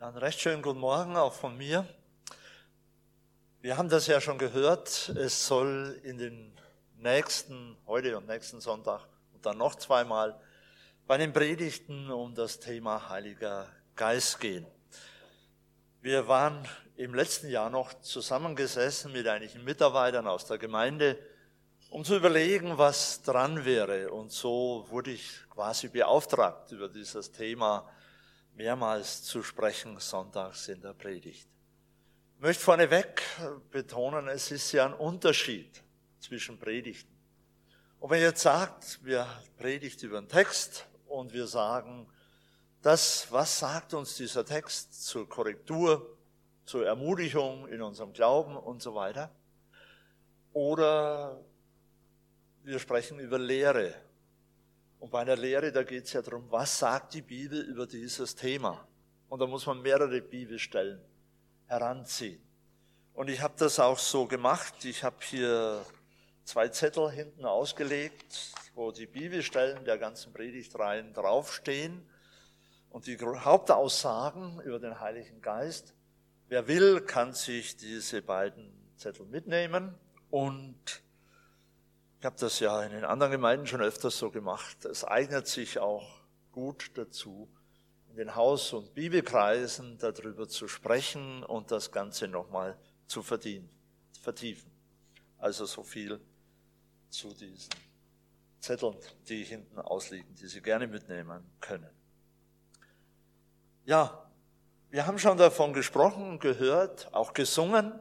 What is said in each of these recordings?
Einen recht schönen guten Morgen auch von mir. Wir haben das ja schon gehört. Es soll in den nächsten, heute und nächsten Sonntag und dann noch zweimal bei den Predigten um das Thema Heiliger Geist gehen. Wir waren im letzten Jahr noch zusammengesessen mit einigen Mitarbeitern aus der Gemeinde, um zu überlegen, was dran wäre. Und so wurde ich quasi beauftragt, über dieses Thema mehrmals zu sprechen, sonntags in der Predigt. Ich möchte vorneweg betonen, es ist ja ein Unterschied zwischen Predigten. Und wenn ihr jetzt sagt, wir predigt über einen Text und wir sagen, das, was sagt uns dieser Text zur Korrektur, zur Ermutigung in unserem Glauben und so weiter, oder wir sprechen über Lehre, und bei einer Lehre, da geht es ja darum, was sagt die Bibel über dieses Thema? Und da muss man mehrere Bibelstellen heranziehen. Und ich habe das auch so gemacht. Ich habe hier zwei Zettel hinten ausgelegt, wo die Bibelstellen der ganzen Predigtreihen draufstehen und die Hauptaussagen über den Heiligen Geist. Wer will, kann sich diese beiden Zettel mitnehmen und ich habe das ja in den anderen Gemeinden schon öfters so gemacht. Es eignet sich auch gut dazu, in den Haus- und Bibelkreisen darüber zu sprechen und das Ganze nochmal zu verdienen, vertiefen. Also so viel zu diesen Zetteln, die hinten ausliegen, die Sie gerne mitnehmen können. Ja, wir haben schon davon gesprochen, gehört, auch gesungen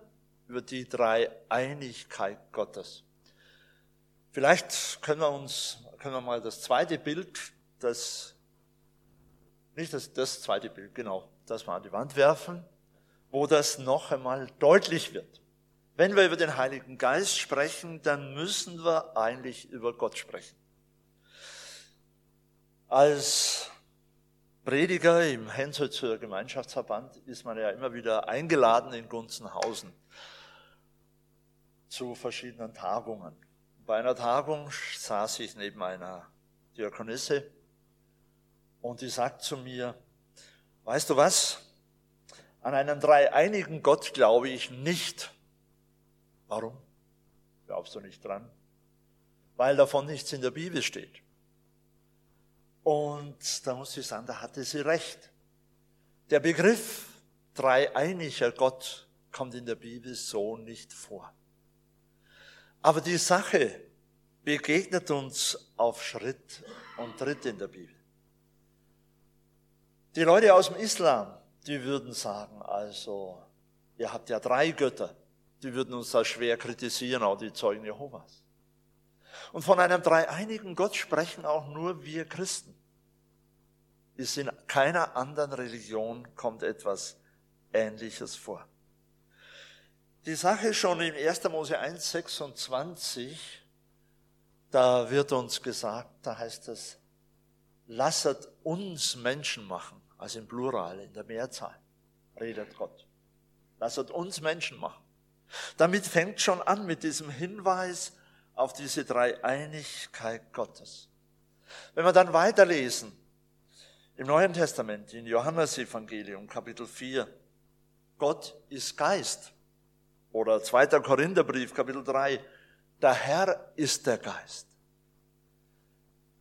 über die Dreieinigkeit Gottes. Vielleicht können wir uns, können wir mal das zweite Bild, das, nicht das, das zweite Bild, genau, das mal an die Wand werfen, wo das noch einmal deutlich wird. Wenn wir über den Heiligen Geist sprechen, dann müssen wir eigentlich über Gott sprechen. Als Prediger im Hensolzer Gemeinschaftsverband ist man ja immer wieder eingeladen in Gunzenhausen zu verschiedenen Tagungen. Bei einer Tagung saß ich neben einer Diakonisse und die sagt zu mir, weißt du was? An einen dreieinigen Gott glaube ich nicht. Warum? Glaubst du nicht dran? Weil davon nichts in der Bibel steht. Und da muss ich sagen, da hatte sie recht. Der Begriff dreieiniger Gott kommt in der Bibel so nicht vor. Aber die Sache begegnet uns auf Schritt und Tritt in der Bibel. Die Leute aus dem Islam, die würden sagen, also, ihr habt ja drei Götter, die würden uns da schwer kritisieren, auch die Zeugen Jehovas. Und von einem dreieinigen Gott sprechen auch nur wir Christen. Ist in keiner anderen Religion kommt etwas Ähnliches vor. Die Sache schon in 1. Mose 1, 26, da wird uns gesagt, da heißt es, lasset uns Menschen machen, also im Plural, in der Mehrzahl, redet Gott. Lasset uns Menschen machen. Damit fängt schon an mit diesem Hinweis auf diese Dreieinigkeit Gottes. Wenn wir dann weiterlesen, im Neuen Testament, in Johannes Evangelium, Kapitel 4, Gott ist Geist. Oder 2. Korintherbrief, Kapitel 3. Der Herr ist der Geist.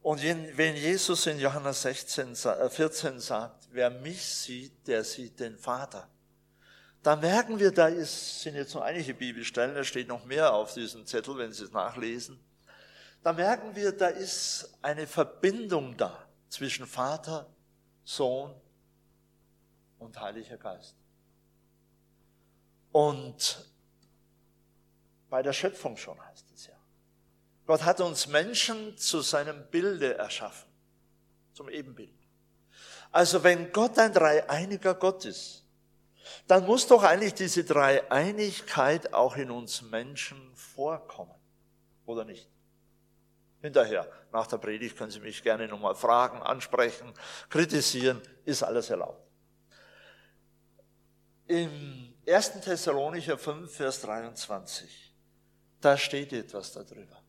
Und wenn Jesus in Johannes 16, 14 äh, sagt, wer mich sieht, der sieht den Vater. Da merken wir, da ist, sind jetzt noch einige Bibelstellen, da steht noch mehr auf diesem Zettel, wenn Sie es nachlesen. Da merken wir, da ist eine Verbindung da zwischen Vater, Sohn und Heiliger Geist. Und bei der Schöpfung schon heißt es ja. Gott hat uns Menschen zu seinem Bilde erschaffen, zum Ebenbild. Also wenn Gott ein dreieiniger Gott ist, dann muss doch eigentlich diese Dreieinigkeit auch in uns Menschen vorkommen, oder nicht? Hinterher, nach der Predigt können Sie mich gerne nochmal fragen, ansprechen, kritisieren, ist alles erlaubt. Im 1. Thessalonicher 5, Vers 23 da steht etwas darüber.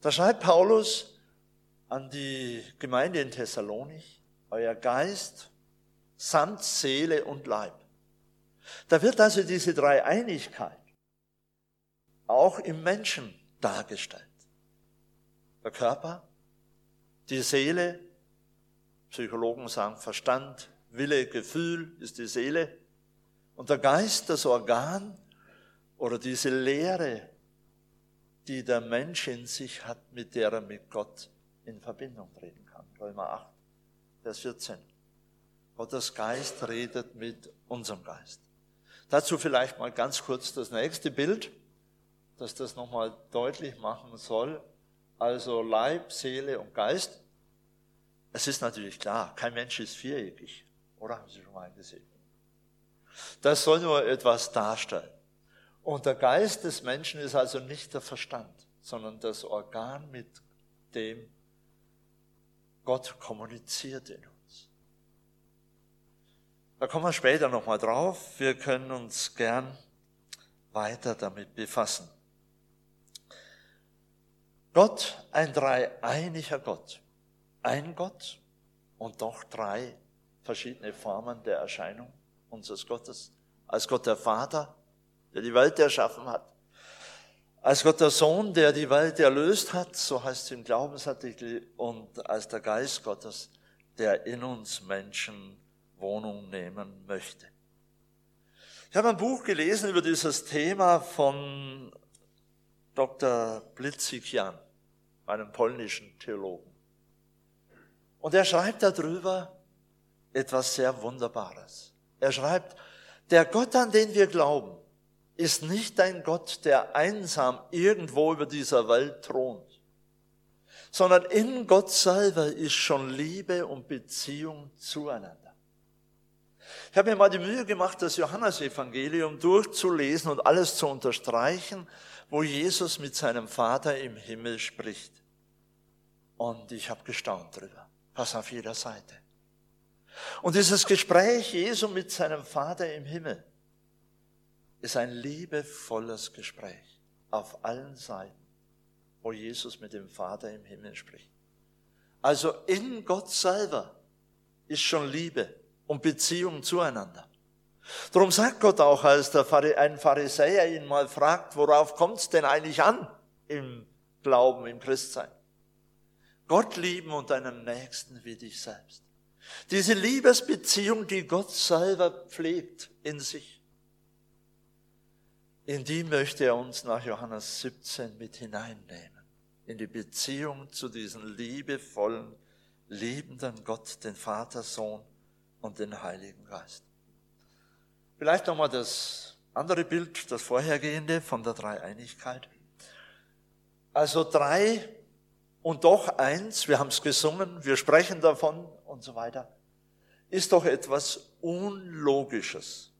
Da schreibt Paulus an die Gemeinde in Thessalonich, euer Geist samt Seele und Leib. Da wird also diese Dreieinigkeit auch im Menschen dargestellt. Der Körper, die Seele, Psychologen sagen Verstand, Wille, Gefühl ist die Seele und der Geist, das Organ oder diese Lehre, die der Mensch in sich hat, mit der er mit Gott in Verbindung treten kann. Römer 8, Vers 14. Gottes Geist redet mit unserem Geist. Dazu vielleicht mal ganz kurz das nächste Bild, das das nochmal deutlich machen soll. Also Leib, Seele und Geist. Es ist natürlich klar, kein Mensch ist viereckig, oder? Haben Sie schon mal gesehen? Das soll nur etwas darstellen. Und der Geist des Menschen ist also nicht der Verstand, sondern das Organ, mit dem Gott kommuniziert in uns. Da kommen wir später nochmal drauf. Wir können uns gern weiter damit befassen. Gott, ein dreieiniger Gott. Ein Gott und doch drei verschiedene Formen der Erscheinung unseres Gottes. Als Gott der Vater, der die Welt erschaffen hat. Als Gott der Sohn, der die Welt erlöst hat, so heißt es im Glaubensartikel, und als der Geist Gottes, der in uns Menschen Wohnung nehmen möchte. Ich habe ein Buch gelesen über dieses Thema von Dr. Blitzikian, einem polnischen Theologen. Und er schreibt darüber etwas sehr Wunderbares. Er schreibt, der Gott, an den wir glauben, ist nicht ein Gott, der einsam irgendwo über dieser Welt thront, sondern in Gott selber ist schon Liebe und Beziehung zueinander. Ich habe mir mal die Mühe gemacht, das Johannesevangelium durchzulesen und alles zu unterstreichen, wo Jesus mit seinem Vater im Himmel spricht. Und ich habe gestaunt drüber, fast auf jeder Seite. Und dieses Gespräch Jesu mit seinem Vater im Himmel, ist ein liebevolles Gespräch auf allen Seiten, wo Jesus mit dem Vater im Himmel spricht. Also in Gott selber ist schon Liebe und Beziehung zueinander. Darum sagt Gott auch, als der ein Pharisäer ihn mal fragt, worauf kommt es denn eigentlich an im Glauben, im Christsein? Gott lieben und deinen Nächsten wie dich selbst. Diese Liebesbeziehung, die Gott selber pflegt in sich in die möchte er uns nach Johannes 17 mit hineinnehmen. In die Beziehung zu diesem liebevollen, liebenden Gott, den Vater, Sohn und den Heiligen Geist. Vielleicht nochmal das andere Bild, das vorhergehende von der Dreieinigkeit. Also drei und doch eins, wir haben es gesungen, wir sprechen davon und so weiter, ist doch etwas Unlogisches.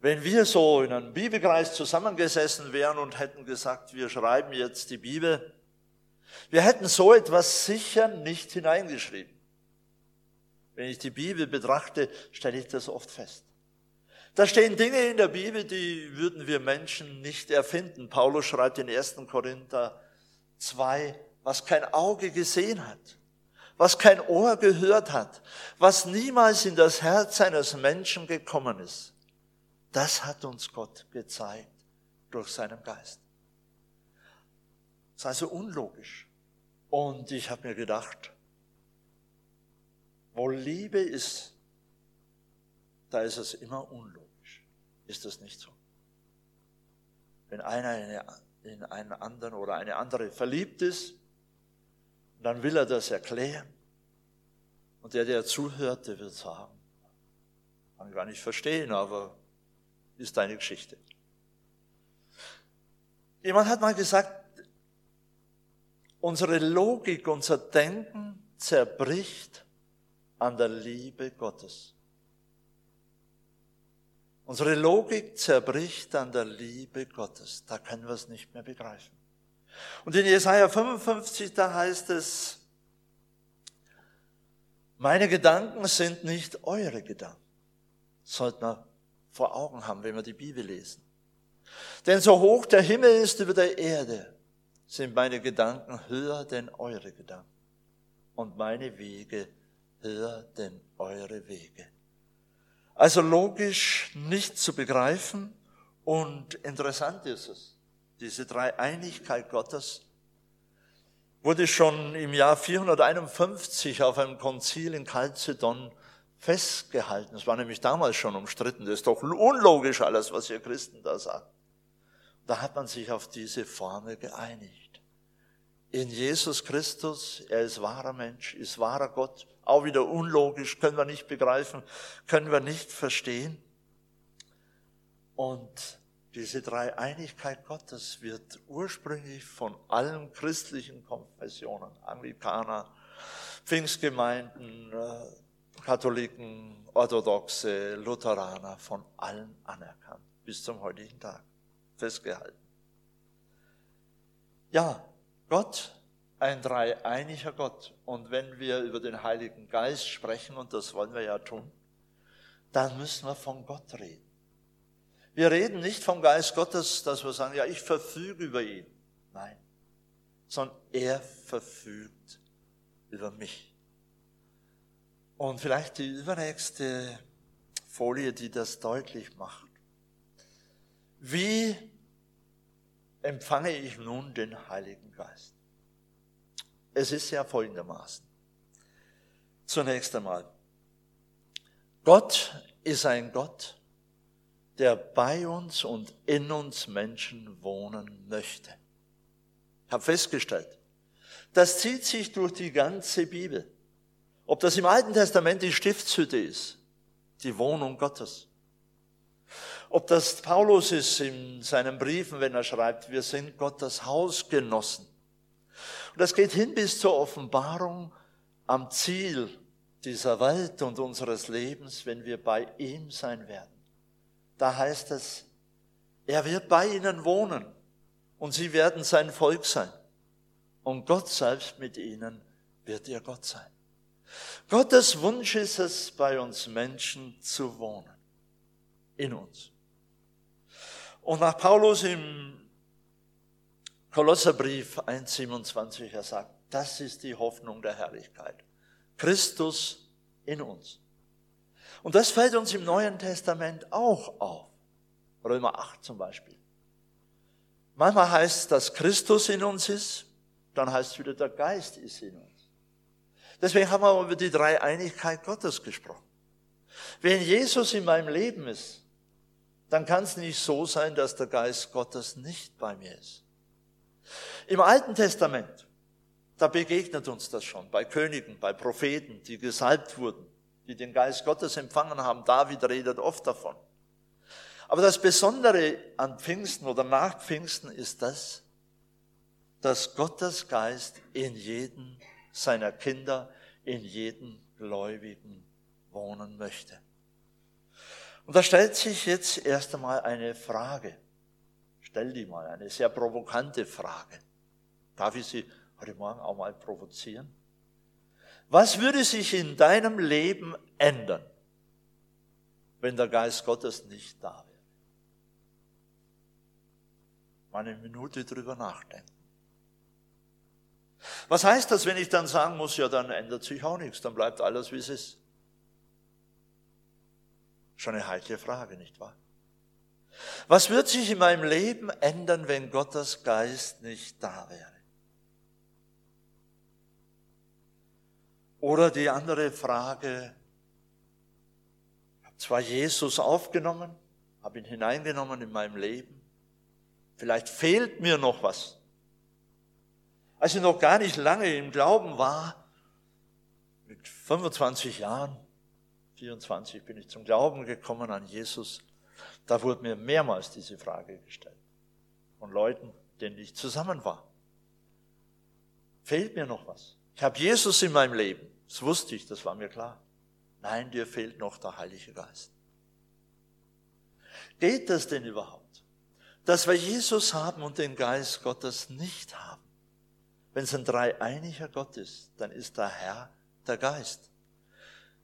Wenn wir so in einem Bibelkreis zusammengesessen wären und hätten gesagt, wir schreiben jetzt die Bibel, wir hätten so etwas sicher nicht hineingeschrieben. Wenn ich die Bibel betrachte, stelle ich das oft fest. Da stehen Dinge in der Bibel, die würden wir Menschen nicht erfinden. Paulus schreibt in 1. Korinther 2, was kein Auge gesehen hat, was kein Ohr gehört hat, was niemals in das Herz eines Menschen gekommen ist das hat uns Gott gezeigt durch seinen Geist. Das ist also unlogisch. Und ich habe mir gedacht, wo Liebe ist, da ist es immer unlogisch. Ist das nicht so? Wenn einer in einen anderen oder eine andere verliebt ist, dann will er das erklären. Und der, der zuhört, der wird sagen, kann ich gar nicht verstehen, aber ist deine Geschichte. Jemand hat mal gesagt, unsere Logik, unser Denken zerbricht an der Liebe Gottes. Unsere Logik zerbricht an der Liebe Gottes. Da können wir es nicht mehr begreifen. Und in Jesaja 55, da heißt es, meine Gedanken sind nicht eure Gedanken. Sollten wir vor Augen haben, wenn wir die Bibel lesen. Denn so hoch der Himmel ist über der Erde, sind meine Gedanken höher denn eure Gedanken und meine Wege höher denn eure Wege. Also logisch nicht zu begreifen und interessant ist es, diese Dreieinigkeit Gottes wurde schon im Jahr 451 auf einem Konzil in Chalcedon festgehalten. Es war nämlich damals schon umstritten. Das ist doch unlogisch alles, was ihr Christen da sagt. Da hat man sich auf diese Formel geeinigt. In Jesus Christus, er ist wahrer Mensch, ist wahrer Gott, auch wieder unlogisch, können wir nicht begreifen, können wir nicht verstehen. Und diese Dreieinigkeit Gottes wird ursprünglich von allen christlichen Konfessionen, Anglikaner, Pfingstgemeinden, äh, Katholiken, Orthodoxe, Lutheraner, von allen anerkannt, bis zum heutigen Tag festgehalten. Ja, Gott, ein dreieiniger Gott. Und wenn wir über den Heiligen Geist sprechen, und das wollen wir ja tun, dann müssen wir von Gott reden. Wir reden nicht vom Geist Gottes, dass wir sagen, ja, ich verfüge über ihn. Nein, sondern er verfügt über mich. Und vielleicht die übernächste Folie, die das deutlich macht. Wie empfange ich nun den Heiligen Geist? Es ist ja folgendermaßen. Zunächst einmal, Gott ist ein Gott, der bei uns und in uns Menschen wohnen möchte. Ich habe festgestellt, das zieht sich durch die ganze Bibel. Ob das im Alten Testament die Stiftshütte ist, die Wohnung Gottes. Ob das Paulus ist in seinen Briefen, wenn er schreibt, wir sind Gottes Hausgenossen. Und das geht hin bis zur Offenbarung am Ziel dieser Welt und unseres Lebens, wenn wir bei ihm sein werden da heißt es, er wird bei ihnen wohnen und sie werden sein Volk sein. Und Gott selbst mit ihnen wird ihr Gott sein. Gottes Wunsch ist es, bei uns Menschen zu wohnen. In uns. Und nach Paulus im Kolosserbrief 1,27, er sagt, das ist die Hoffnung der Herrlichkeit. Christus in uns. Und das fällt uns im Neuen Testament auch auf. Römer 8 zum Beispiel. Manchmal heißt es, dass Christus in uns ist, dann heißt es wieder, der Geist ist in uns. Deswegen haben wir über die Dreieinigkeit Gottes gesprochen. Wenn Jesus in meinem Leben ist, dann kann es nicht so sein, dass der Geist Gottes nicht bei mir ist. Im Alten Testament, da begegnet uns das schon, bei Königen, bei Propheten, die gesalbt wurden die den Geist Gottes empfangen haben. David redet oft davon. Aber das Besondere an Pfingsten oder nach Pfingsten ist das, dass Gottes Geist in jedem seiner Kinder, in jedem Gläubigen wohnen möchte. Und da stellt sich jetzt erst einmal eine Frage. Stell die mal, eine sehr provokante Frage. Darf ich Sie heute Morgen auch mal provozieren? Was würde sich in deinem Leben ändern, wenn der Geist Gottes nicht da wäre? Mal eine Minute drüber nachdenken. Was heißt das, wenn ich dann sagen muss, ja, dann ändert sich auch nichts, dann bleibt alles, wie es ist? Schon eine heikle Frage, nicht wahr? Was wird sich in meinem Leben ändern, wenn Gottes Geist nicht da wäre? Oder die andere Frage, ich habe zwar Jesus aufgenommen, habe ihn hineingenommen in meinem Leben, vielleicht fehlt mir noch was. Als ich noch gar nicht lange im Glauben war, mit 25 Jahren, 24 bin ich zum Glauben gekommen an Jesus, da wurde mir mehrmals diese Frage gestellt. Von Leuten, denen ich zusammen war. Fehlt mir noch was? Ich habe Jesus in meinem Leben. Das wusste ich, das war mir klar. Nein, dir fehlt noch der Heilige Geist. Geht das denn überhaupt? Dass wir Jesus haben und den Geist Gottes nicht haben. Wenn es ein dreieiniger Gott ist, dann ist der Herr der Geist.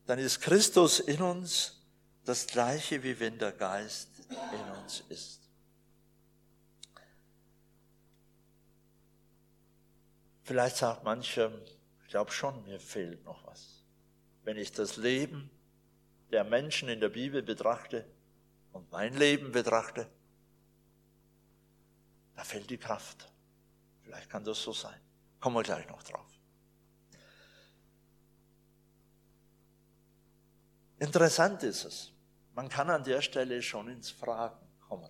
Dann ist Christus in uns das gleiche, wie wenn der Geist in uns ist. Vielleicht sagt mancher, ich glaube schon, mir fehlt noch was. wenn ich das Leben der Menschen in der Bibel betrachte und mein Leben betrachte, da fällt die Kraft. Vielleicht kann das so sein. Kommen wir gleich noch drauf. Interessant ist es. Man kann an der Stelle schon ins Fragen kommen.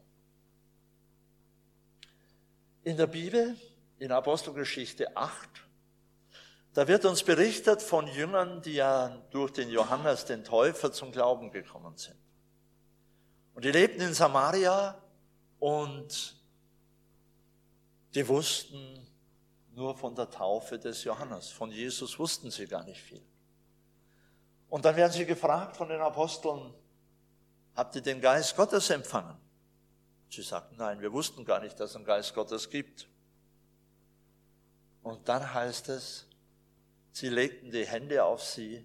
In der Bibel, in Apostelgeschichte 8, da wird uns berichtet von Jüngern, die ja durch den Johannes, den Täufer, zum Glauben gekommen sind. Und die lebten in Samaria und die wussten nur von der Taufe des Johannes. Von Jesus wussten sie gar nicht viel. Und dann werden sie gefragt von den Aposteln, habt ihr den Geist Gottes empfangen? Sie sagten, nein, wir wussten gar nicht, dass es einen Geist Gottes gibt. Und dann heißt es, sie legten die Hände auf sie,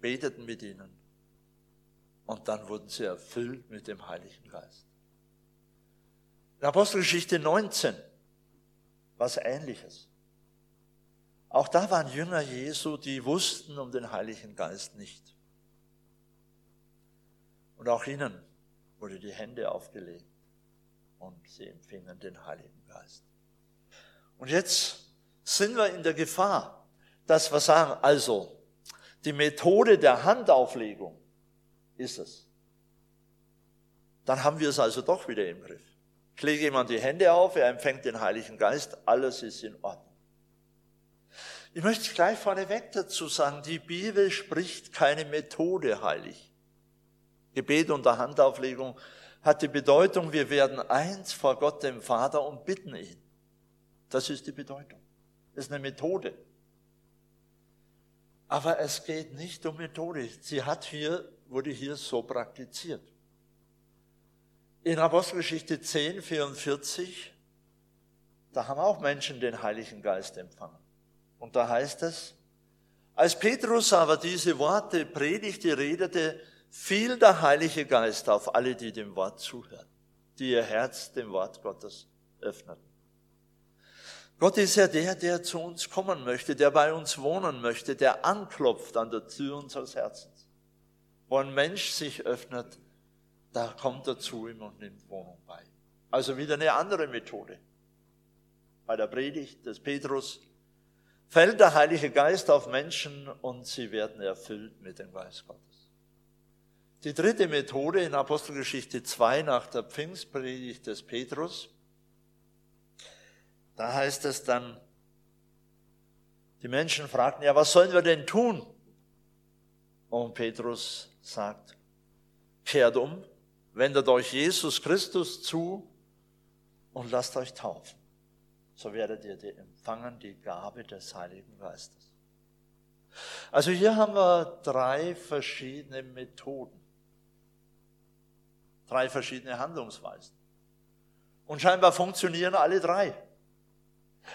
beteten mit ihnen und dann wurden sie erfüllt mit dem Heiligen Geist. In Apostelgeschichte 19 was Ähnliches. Auch da waren Jünger Jesu, die wussten um den Heiligen Geist nicht. Und auch ihnen wurde die Hände aufgelegt und sie empfingen den Heiligen Geist. Und jetzt sind wir in der Gefahr, dass wir sagen, also die Methode der Handauflegung ist es. Dann haben wir es also doch wieder im Griff. Ich lege jemand die Hände auf, er empfängt den Heiligen Geist, alles ist in Ordnung. Ich möchte gleich vorneweg dazu sagen, die Bibel spricht keine Methode heilig. Gebet unter Handauflegung hat die Bedeutung, wir werden eins vor Gott dem Vater und bitten ihn. Das ist die Bedeutung. Das ist eine Methode. Aber es geht nicht um Methode. Sie hat hier, wurde hier so praktiziert. In Apostelgeschichte 10, 44, da haben auch Menschen den Heiligen Geist empfangen. Und da heißt es, als Petrus aber diese Worte predigte, redete, fiel der Heilige Geist auf alle, die dem Wort zuhören, die ihr Herz dem Wort Gottes öffneten. Gott ist ja der, der zu uns kommen möchte, der bei uns wohnen möchte, der anklopft an der Tür unseres Herzens. Wo ein Mensch sich öffnet, da kommt er zu ihm und nimmt Wohnung bei. Also wieder eine andere Methode. Bei der Predigt des Petrus fällt der Heilige Geist auf Menschen und sie werden erfüllt mit dem Geist Gottes. Die dritte Methode in Apostelgeschichte 2 nach der Pfingstpredigt des Petrus, da heißt es dann, die Menschen fragten, ja, was sollen wir denn tun? Und Petrus sagt, kehrt um, wendet euch Jesus Christus zu und lasst euch taufen. So werdet ihr die empfangen die Gabe des Heiligen Geistes. Also hier haben wir drei verschiedene Methoden drei verschiedene Handlungsweisen. Und scheinbar funktionieren alle drei.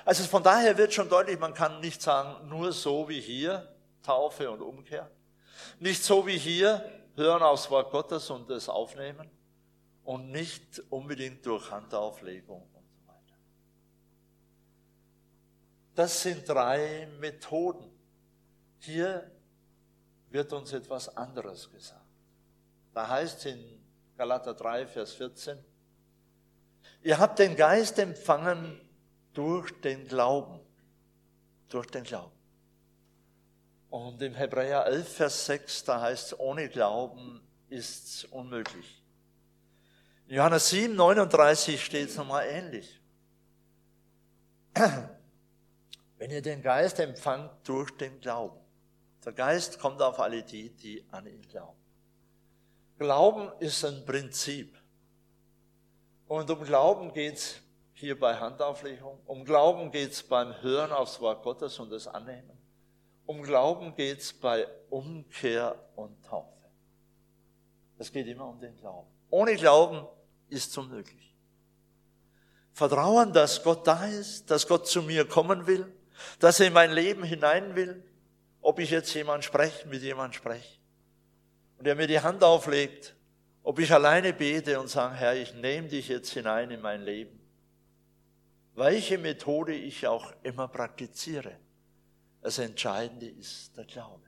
Also von daher wird schon deutlich, man kann nicht sagen, nur so wie hier, Taufe und Umkehr. Nicht so wie hier, hören aufs Wort Gottes und es aufnehmen. Und nicht unbedingt durch Handauflegung und so weiter. Das sind drei Methoden. Hier wird uns etwas anderes gesagt. Da heißt in Galater 3, Vers 14. Ihr habt den Geist empfangen durch den Glauben. Durch den Glauben. Und im Hebräer 11, Vers 6, da heißt es, ohne Glauben ist es unmöglich. In Johannes 7, 39 steht es nochmal ähnlich. Wenn ihr den Geist empfangt durch den Glauben. Der Geist kommt auf alle die, die an ihn glauben. Glauben ist ein Prinzip. Und um Glauben geht's hier bei Handauflegung. Um Glauben geht's beim Hören aufs Wort Gottes und das Annehmen. Um Glauben geht's bei Umkehr und Taufe. Es geht immer um den Glauben. Ohne Glauben ist es unmöglich. Vertrauen, dass Gott da ist, dass Gott zu mir kommen will, dass er in mein Leben hinein will, ob ich jetzt jemand spreche, mit jemand spreche und er mir die Hand auflegt, ob ich alleine bete und sage, Herr, ich nehme dich jetzt hinein in mein Leben. Welche Methode ich auch immer praktiziere, das Entscheidende ist der Glaube.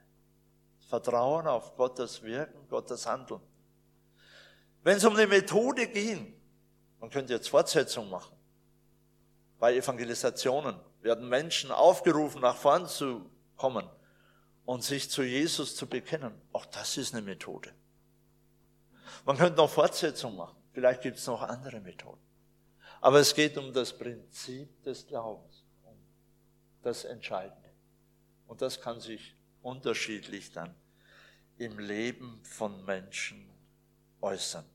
Vertrauen auf Gottes Wirken, Gottes Handeln. Wenn es um eine Methode ging, man könnte jetzt Fortsetzung machen. Bei Evangelisationen werden Menschen aufgerufen, nach vorn zu kommen und sich zu Jesus zu bekennen. Auch das ist eine Methode. Man könnte noch Fortsetzung machen. Vielleicht gibt es noch andere Methoden. Aber es geht um das Prinzip des Glaubens, um das Entscheidende. Und das kann sich unterschiedlich dann im Leben von Menschen äußern.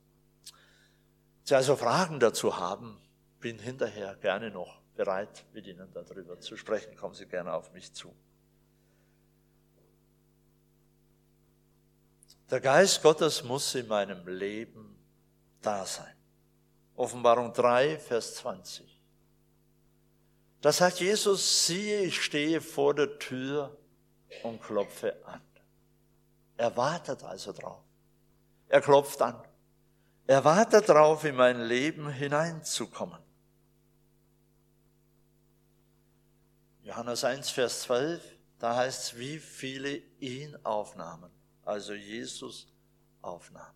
Sie also Fragen dazu haben, bin hinterher gerne noch bereit, mit Ihnen darüber zu sprechen. Kommen Sie gerne auf mich zu. Der Geist Gottes muss in meinem Leben da sein. Offenbarung 3, Vers 20. Da sagt Jesus, siehe, ich stehe vor der Tür und klopfe an. Er wartet also drauf. Er klopft an. Er wartet darauf, in mein Leben hineinzukommen. Johannes 1, Vers 12, da heißt es, wie viele ihn aufnahmen, also Jesus aufnahmen.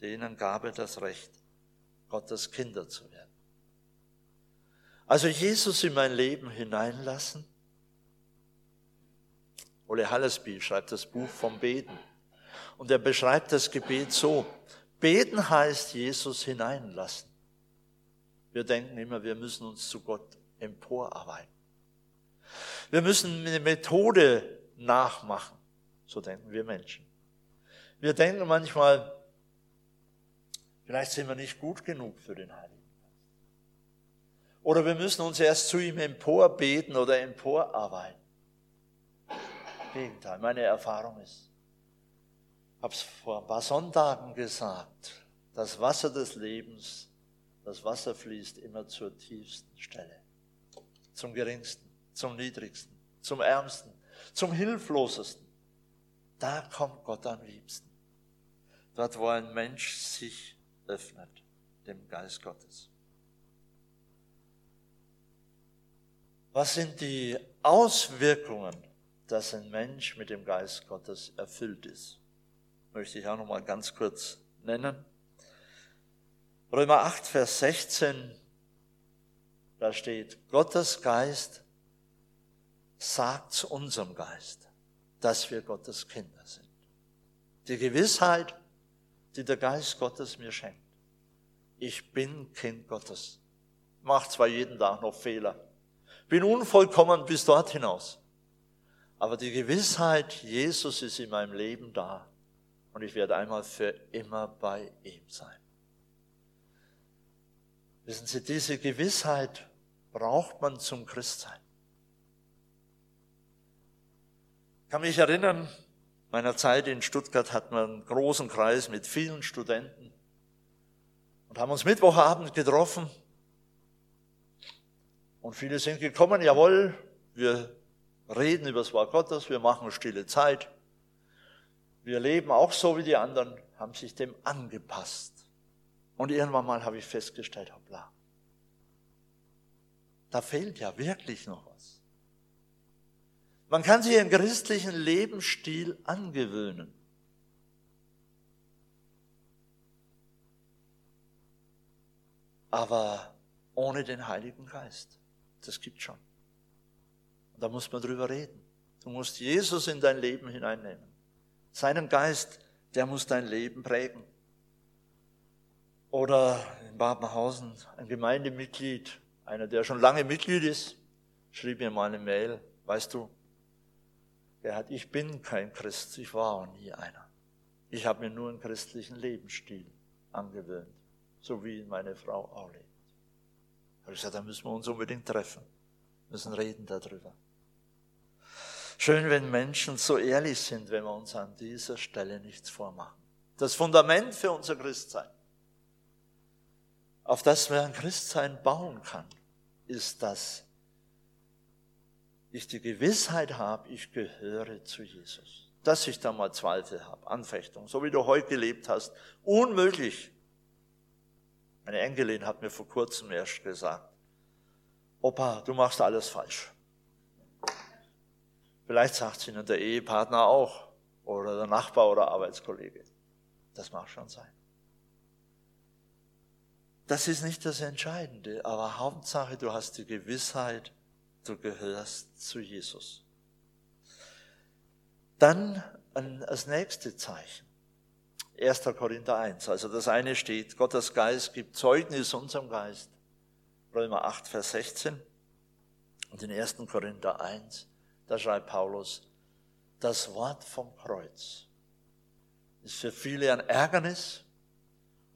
Denen gab er das Recht, Gottes Kinder zu werden. Also Jesus in mein Leben hineinlassen. Ole Hallesby schreibt das Buch vom Beten. Und er beschreibt das Gebet so. Beten heißt Jesus hineinlassen. Wir denken immer, wir müssen uns zu Gott emporarbeiten. Wir müssen eine Methode nachmachen. So denken wir Menschen. Wir denken manchmal, vielleicht sind wir nicht gut genug für den Heiligen Geist. Oder wir müssen uns erst zu ihm emporbeten oder emporarbeiten. Gegenteil, meine Erfahrung ist, habe es vor ein paar Sonntagen gesagt, das Wasser des Lebens, das Wasser fließt immer zur tiefsten Stelle, zum geringsten zum Niedrigsten, zum Ärmsten, zum Hilflosesten. Da kommt Gott am liebsten. Dort, wo ein Mensch sich öffnet, dem Geist Gottes. Was sind die Auswirkungen, dass ein Mensch mit dem Geist Gottes erfüllt ist? Möchte ich auch noch mal ganz kurz nennen. Römer 8, Vers 16, da steht, Gottes Geist sagt zu unserem Geist, dass wir Gottes Kinder sind. Die Gewissheit, die der Geist Gottes mir schenkt. Ich bin Kind Gottes. Mach zwar jeden Tag noch Fehler. Bin unvollkommen bis dort hinaus. Aber die Gewissheit, Jesus ist in meinem Leben da und ich werde einmal für immer bei ihm sein. Wissen Sie, diese Gewissheit braucht man zum Christsein. Ich kann mich erinnern, meiner Zeit in Stuttgart hatten wir einen großen Kreis mit vielen Studenten und haben uns Mittwochabend getroffen. Und viele sind gekommen, jawohl, wir reden über das Wort Gottes, wir machen stille Zeit. Wir leben auch so wie die anderen, haben sich dem angepasst. Und irgendwann mal habe ich festgestellt, hoppla, da fehlt ja wirklich noch was. Man kann sich einen christlichen Lebensstil angewöhnen. Aber ohne den Heiligen Geist. Das gibt schon. Da muss man drüber reden. Du musst Jesus in dein Leben hineinnehmen. Seinen Geist, der muss dein Leben prägen. Oder in Babenhausen ein Gemeindemitglied, einer, der schon lange Mitglied ist, schrieb mir mal eine Mail, weißt du, Gerhard, ich bin kein Christ, ich war auch nie einer. Ich habe mir nur einen christlichen Lebensstil angewöhnt, so wie meine Frau auch lebt. Da habe ich gesagt, da müssen wir uns unbedingt treffen, müssen reden darüber. Schön, wenn Menschen so ehrlich sind, wenn wir uns an dieser Stelle nichts vormachen. Das Fundament für unser Christsein, auf das wir ein Christsein bauen kann, ist das ich die Gewissheit habe, ich gehöre zu Jesus. Dass ich da mal Zweifel habe, Anfechtung, so wie du heute gelebt hast, unmöglich. Meine Enkelin hat mir vor kurzem erst gesagt, Opa, du machst alles falsch. Vielleicht sagt sie Ihnen der Ehepartner auch, oder der Nachbar oder Arbeitskollege. Das mag schon sein. Das ist nicht das Entscheidende, aber Hauptsache, du hast die Gewissheit, du gehörst zu Jesus. Dann als nächste Zeichen. 1. Korinther 1. Also das eine steht, Gottes Geist gibt Zeugnis unserem Geist. Römer 8, Vers 16. Und in 1. Korinther 1, da schreibt Paulus, das Wort vom Kreuz ist für viele ein Ärgernis,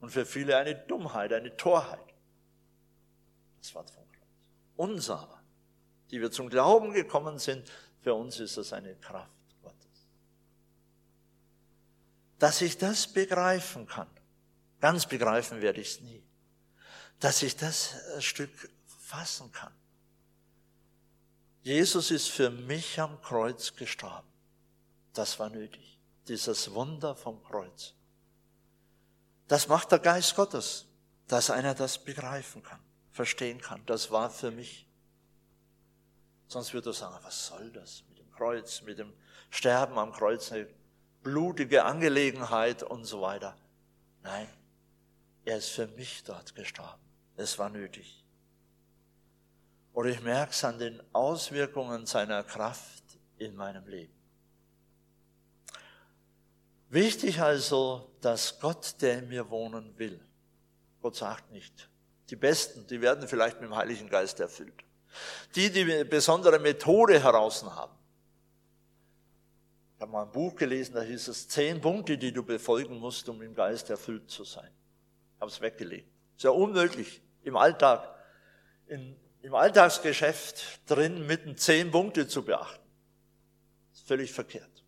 und für viele eine Dummheit, eine Torheit. Das Wort vom Kreuz. Uns aber, die wir zum Glauben gekommen sind, für uns ist das eine Kraft Gottes. Dass ich das begreifen kann, ganz begreifen werde ich es nie, dass ich das ein Stück fassen kann. Jesus ist für mich am Kreuz gestorben. Das war nötig. Dieses Wunder vom Kreuz. Das macht der Geist Gottes, dass einer das begreifen kann, verstehen kann. Das war für mich. Sonst würde er sagen, was soll das mit dem Kreuz, mit dem Sterben am Kreuz, eine blutige Angelegenheit und so weiter. Nein, er ist für mich dort gestorben. Es war nötig. Oder ich merke es an den Auswirkungen seiner Kraft in meinem Leben. Wichtig also, dass Gott, der in mir wohnen will. Gott sagt nicht. Die Besten, die werden vielleicht mit dem Heiligen Geist erfüllt. Die, die besondere Methode heraus haben. Ich habe mal ein Buch gelesen, da hieß es zehn Punkte, die du befolgen musst, um im Geist erfüllt zu sein. Ich habe es weggelegt. Ist ja unmöglich im Alltag, in, im Alltagsgeschäft drin mitten zehn Punkte zu beachten. Ist völlig verkehrt.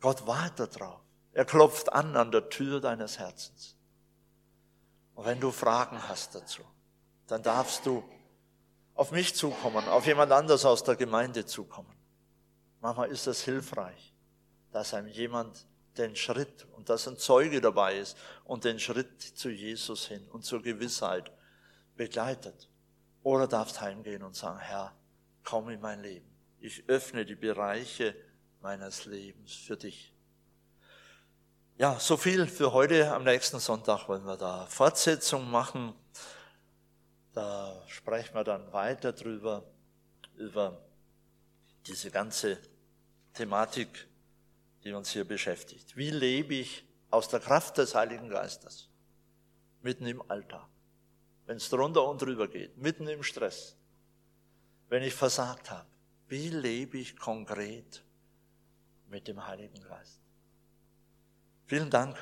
Gott wartet drauf. Er klopft an an der Tür deines Herzens. Und wenn du Fragen hast dazu, dann darfst du auf mich zukommen, auf jemand anders aus der Gemeinde zukommen. Manchmal ist es hilfreich, dass einem jemand den Schritt und dass ein Zeuge dabei ist und den Schritt zu Jesus hin und zur Gewissheit begleitet. Oder darfst heimgehen und sagen, Herr, komm in mein Leben. Ich öffne die Bereiche meines Lebens für dich. Ja, so viel für heute. Am nächsten Sonntag wollen wir da Fortsetzung machen. Da sprechen wir dann weiter drüber, über diese ganze Thematik, die uns hier beschäftigt. Wie lebe ich aus der Kraft des Heiligen Geistes? Mitten im Alltag. Wenn es drunter und drüber geht, mitten im Stress. Wenn ich versagt habe. Wie lebe ich konkret mit dem Heiligen Geist. Vielen Dank.